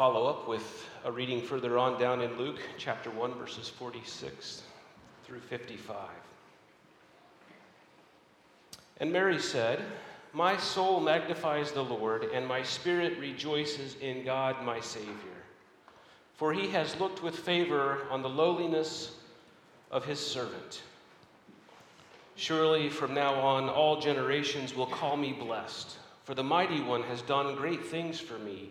follow up with a reading further on down in Luke chapter 1, verses 46 through 55. And Mary said, My soul magnifies the Lord, and my spirit rejoices in God my Savior. For he has looked with favor on the lowliness of his servant. Surely from now on, all generations will call me blessed, for the mighty one has done great things for me,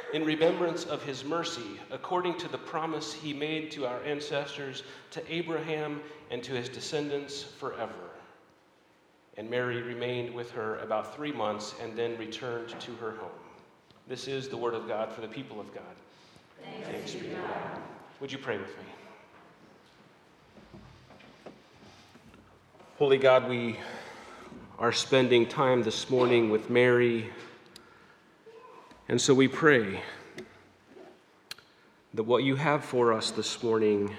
in remembrance of his mercy, according to the promise he made to our ancestors, to Abraham and to his descendants forever. And Mary remained with her about three months and then returned to her home. This is the word of God for the people of God. Thanks, Thanks be to God. Would you pray with me? Holy God, we are spending time this morning with Mary. And so we pray that what you have for us this morning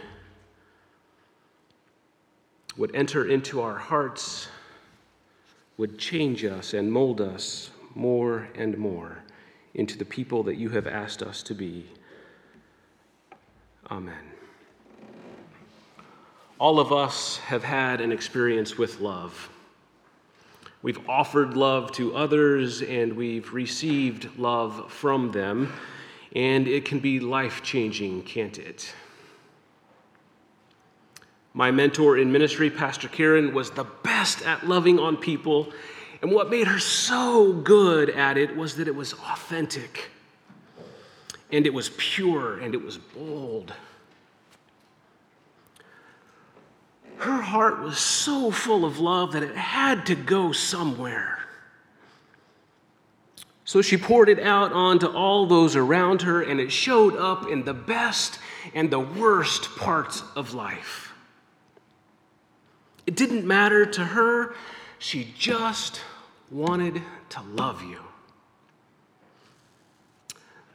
would enter into our hearts, would change us and mold us more and more into the people that you have asked us to be. Amen. All of us have had an experience with love. We've offered love to others and we've received love from them, and it can be life changing, can't it? My mentor in ministry, Pastor Karen, was the best at loving on people, and what made her so good at it was that it was authentic, and it was pure, and it was bold. Her heart was so full of love that it had to go somewhere. So she poured it out onto all those around her, and it showed up in the best and the worst parts of life. It didn't matter to her, she just wanted to love you.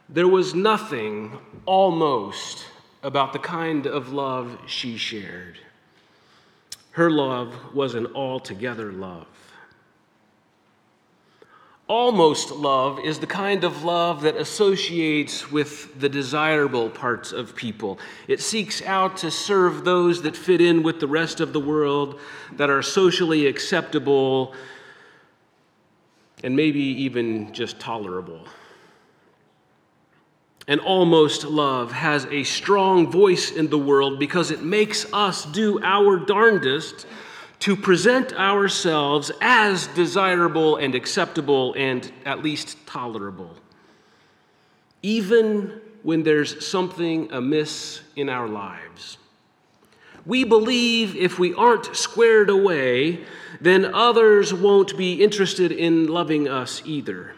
There was nothing almost about the kind of love she shared. Her love was an altogether love. Almost love is the kind of love that associates with the desirable parts of people. It seeks out to serve those that fit in with the rest of the world, that are socially acceptable, and maybe even just tolerable and almost love has a strong voice in the world because it makes us do our darndest to present ourselves as desirable and acceptable and at least tolerable. Even when there's something amiss in our lives. We believe if we aren't squared away, then others won't be interested in loving us either.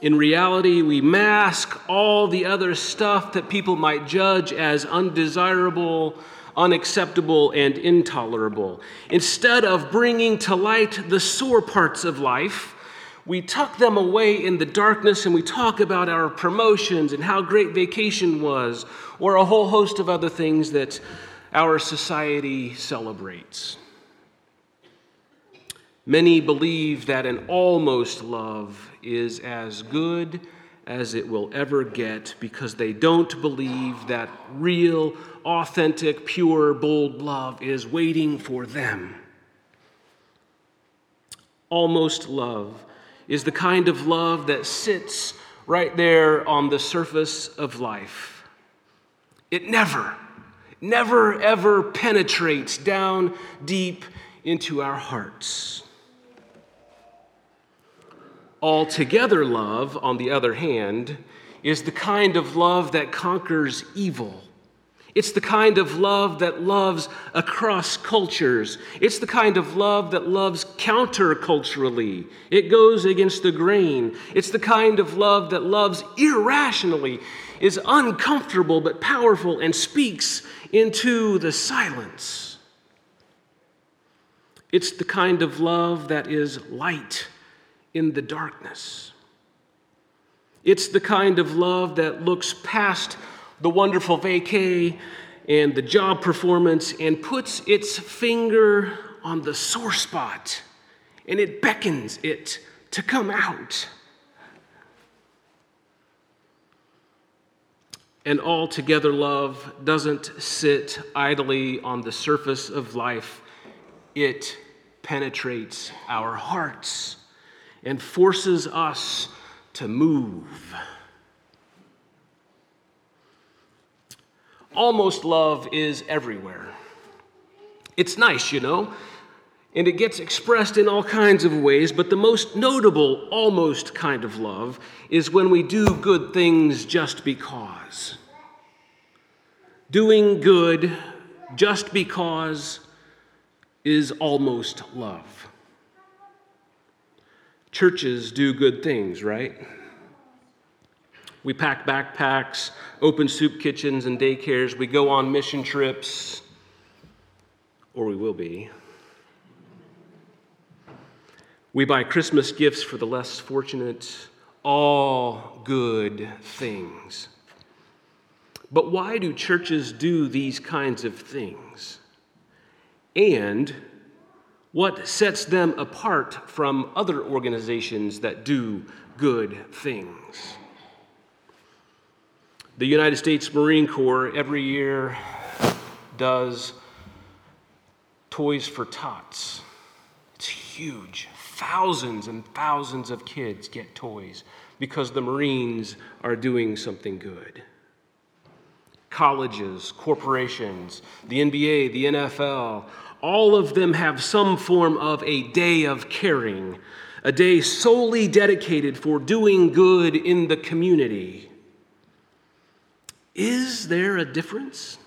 In reality, we mask all the other stuff that people might judge as undesirable, unacceptable, and intolerable. Instead of bringing to light the sore parts of life, we tuck them away in the darkness and we talk about our promotions and how great vacation was, or a whole host of other things that our society celebrates. Many believe that an almost love is as good as it will ever get because they don't believe that real, authentic, pure, bold love is waiting for them. Almost love is the kind of love that sits right there on the surface of life. It never, never, ever penetrates down deep into our hearts. Altogether love, on the other hand, is the kind of love that conquers evil It's the kind of love that loves across cultures. It's the kind of love that loves counterculturally. It goes against the grain. It's the kind of love that loves irrationally, is uncomfortable but powerful, and speaks into the silence. It's the kind of love that is light in the darkness. It's the kind of love that looks past the wonderful vacay and the job performance and puts its finger on the sore spot and it beckons it to come out. And altogether, love doesn't sit idly on the surface of life, it penetrates our hearts and forces us to move. almost love is everywhere. It's nice, you know, and it gets expressed in all kinds of ways, but the most notable, almost kind of love is when we do good things just because. Doing good just because is almost love. Churches do good things, right? We pack backpacks, open soup kitchens and daycares. We go on mission trips, or we will be. We buy Christmas gifts for the less fortunate, all good things. But why do churches do these kinds of things? And what sets them apart from other organizations that do good things? The United States Marine Corps every year does Toys for Tots. It's huge. Thousands and thousands of kids get toys because the Marines are doing something good. Colleges, corporations, the NBA, the NFL, all of them have some form of a day of caring, a day solely dedicated for doing good in the community. Is there a difference?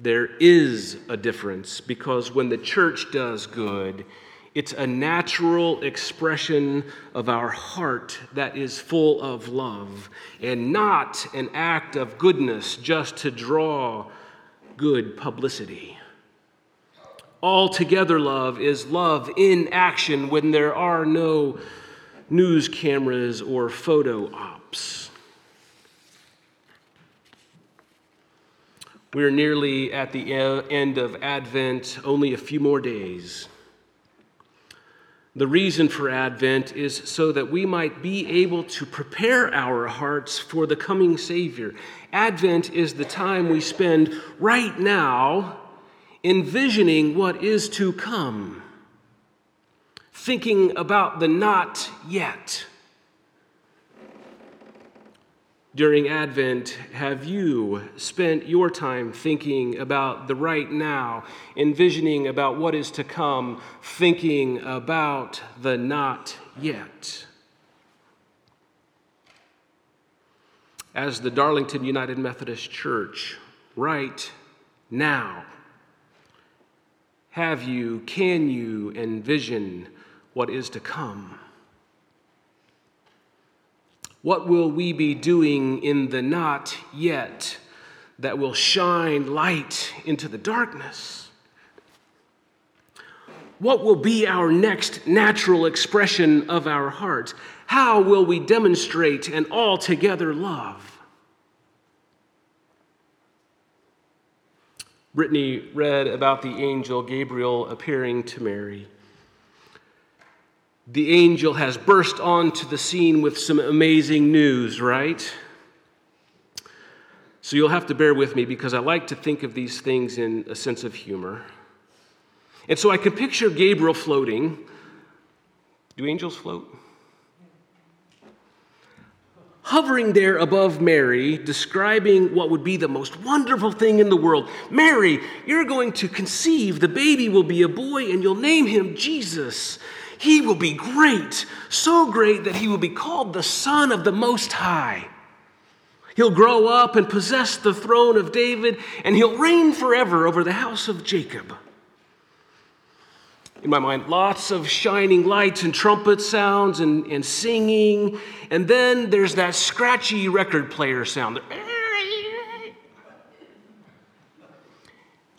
There is a difference because when the church does good, it's a natural expression of our heart that is full of love and not an act of goodness just to draw good publicity. Altogether, love is love in action when there are no news cameras or photo ops. We're nearly at the end of Advent, only a few more days. The reason for Advent is so that we might be able to prepare our hearts for the coming Savior. Advent is the time we spend right now envisioning what is to come, thinking about the not yet during Advent have you spent your time thinking about the right now, envisioning about what is to come, thinking about the not yet? As the Darlington United Methodist Church, right now, have you, can you envision what is to come? What will we be doing in the not yet that will shine light into the darkness? What will be our next natural expression of our hearts? How will we demonstrate an altogether love? Brittany read about the angel Gabriel appearing to Mary the angel has burst onto the scene with some amazing news, right? So you'll have to bear with me because I like to think of these things in a sense of humor. And so I can picture Gabriel floating. Do angels float? Hovering there above Mary, describing what would be the most wonderful thing in the world. Mary, you're going to conceive. The baby will be a boy, and you'll name him Jesus. He will be great, so great that he will be called the Son of the Most High. He'll grow up and possess the throne of David, and he'll reign forever over the house of Jacob. In my mind, lots of shining lights and trumpet sounds and, and singing, and then there's that scratchy record player sound.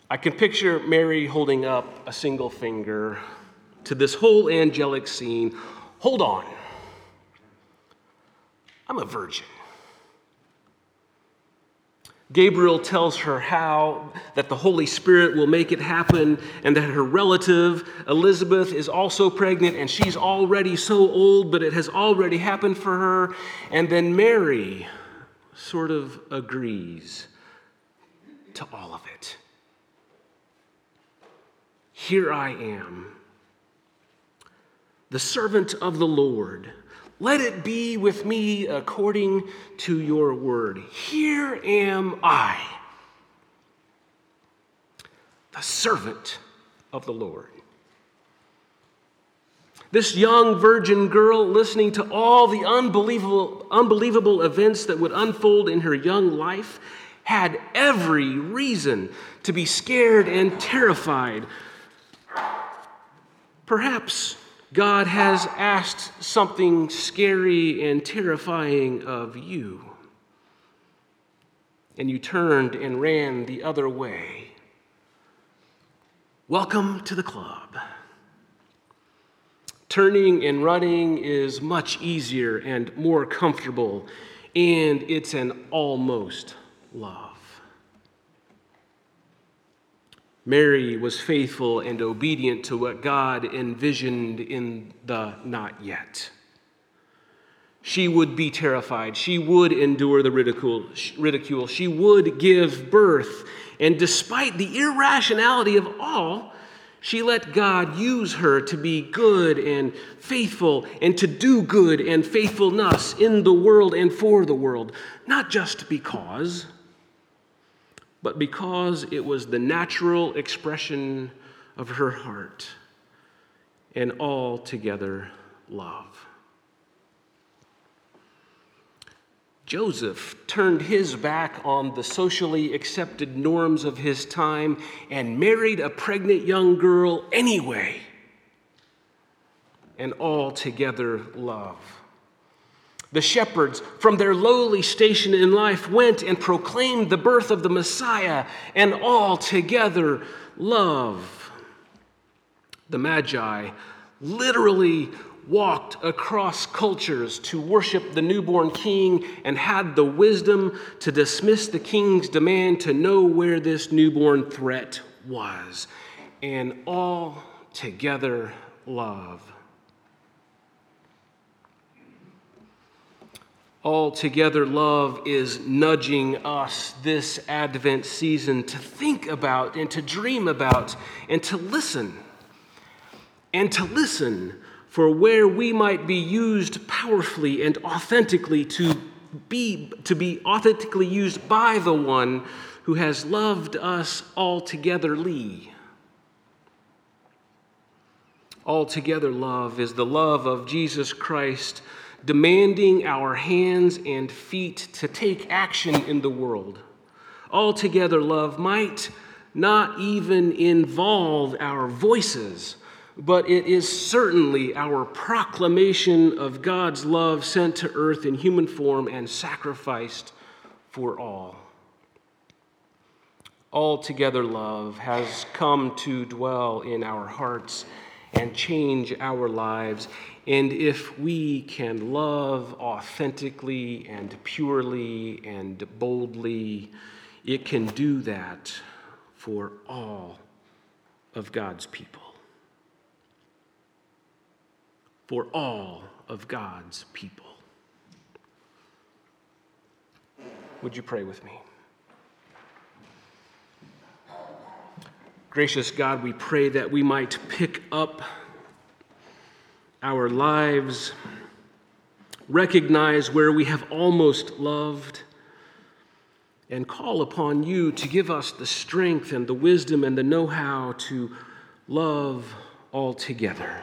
I can picture Mary holding up a single finger to this whole angelic scene. Hold on. I'm a virgin. Gabriel tells her how that the Holy Spirit will make it happen, and that her relative Elizabeth is also pregnant, and she's already so old, but it has already happened for her. And then Mary sort of agrees to all of it. Here I am, the servant of the Lord. Let it be with me according to your word. Here am I, the servant of the Lord. This young virgin girl, listening to all the unbelievable, unbelievable events that would unfold in her young life, had every reason to be scared and terrified. Perhaps God has asked something scary and terrifying of you, and you turned and ran the other way. Welcome to the club. Turning and running is much easier and more comfortable, and it's an almost love. Mary was faithful and obedient to what God envisioned in the not yet. She would be terrified. She would endure the ridicule. She would give birth. And despite the irrationality of all, she let God use her to be good and faithful and to do good and faithfulness in the world and for the world, not just because but because it was the natural expression of her heart and altogether love. Joseph turned his back on the socially accepted norms of his time and married a pregnant young girl anyway, and altogether love. The shepherds, from their lowly station in life, went and proclaimed the birth of the Messiah and all together love. The Magi literally walked across cultures to worship the newborn king and had the wisdom to dismiss the king's demand to know where this newborn threat was. And all together love. Altogether, love is nudging us this Advent season to think about and to dream about and to listen. And to listen for where we might be used powerfully and authentically to be, to be authentically used by the one who has loved us altogetherly. Altogether, love is the love of Jesus Christ demanding our hands and feet to take action in the world. Altogether, love might not even involve our voices, but it is certainly our proclamation of God's love sent to earth in human form and sacrificed for all. Altogether, love has come to dwell in our hearts and change our lives. And if we can love authentically and purely and boldly, it can do that for all of God's people. For all of God's people. Would you pray with me? Gracious God, we pray that we might pick up our lives, recognize where we have almost loved, and call upon you to give us the strength and the wisdom and the know how to love altogether.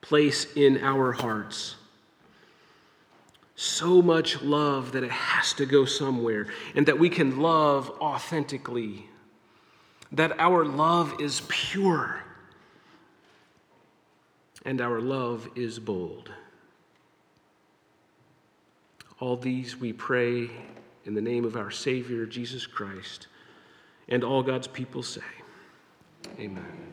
Place in our hearts so much love that it has to go somewhere, and that we can love authentically, that our love is pure, and our love is bold. All these we pray in the name of our Savior, Jesus Christ, and all God's people say, Amen.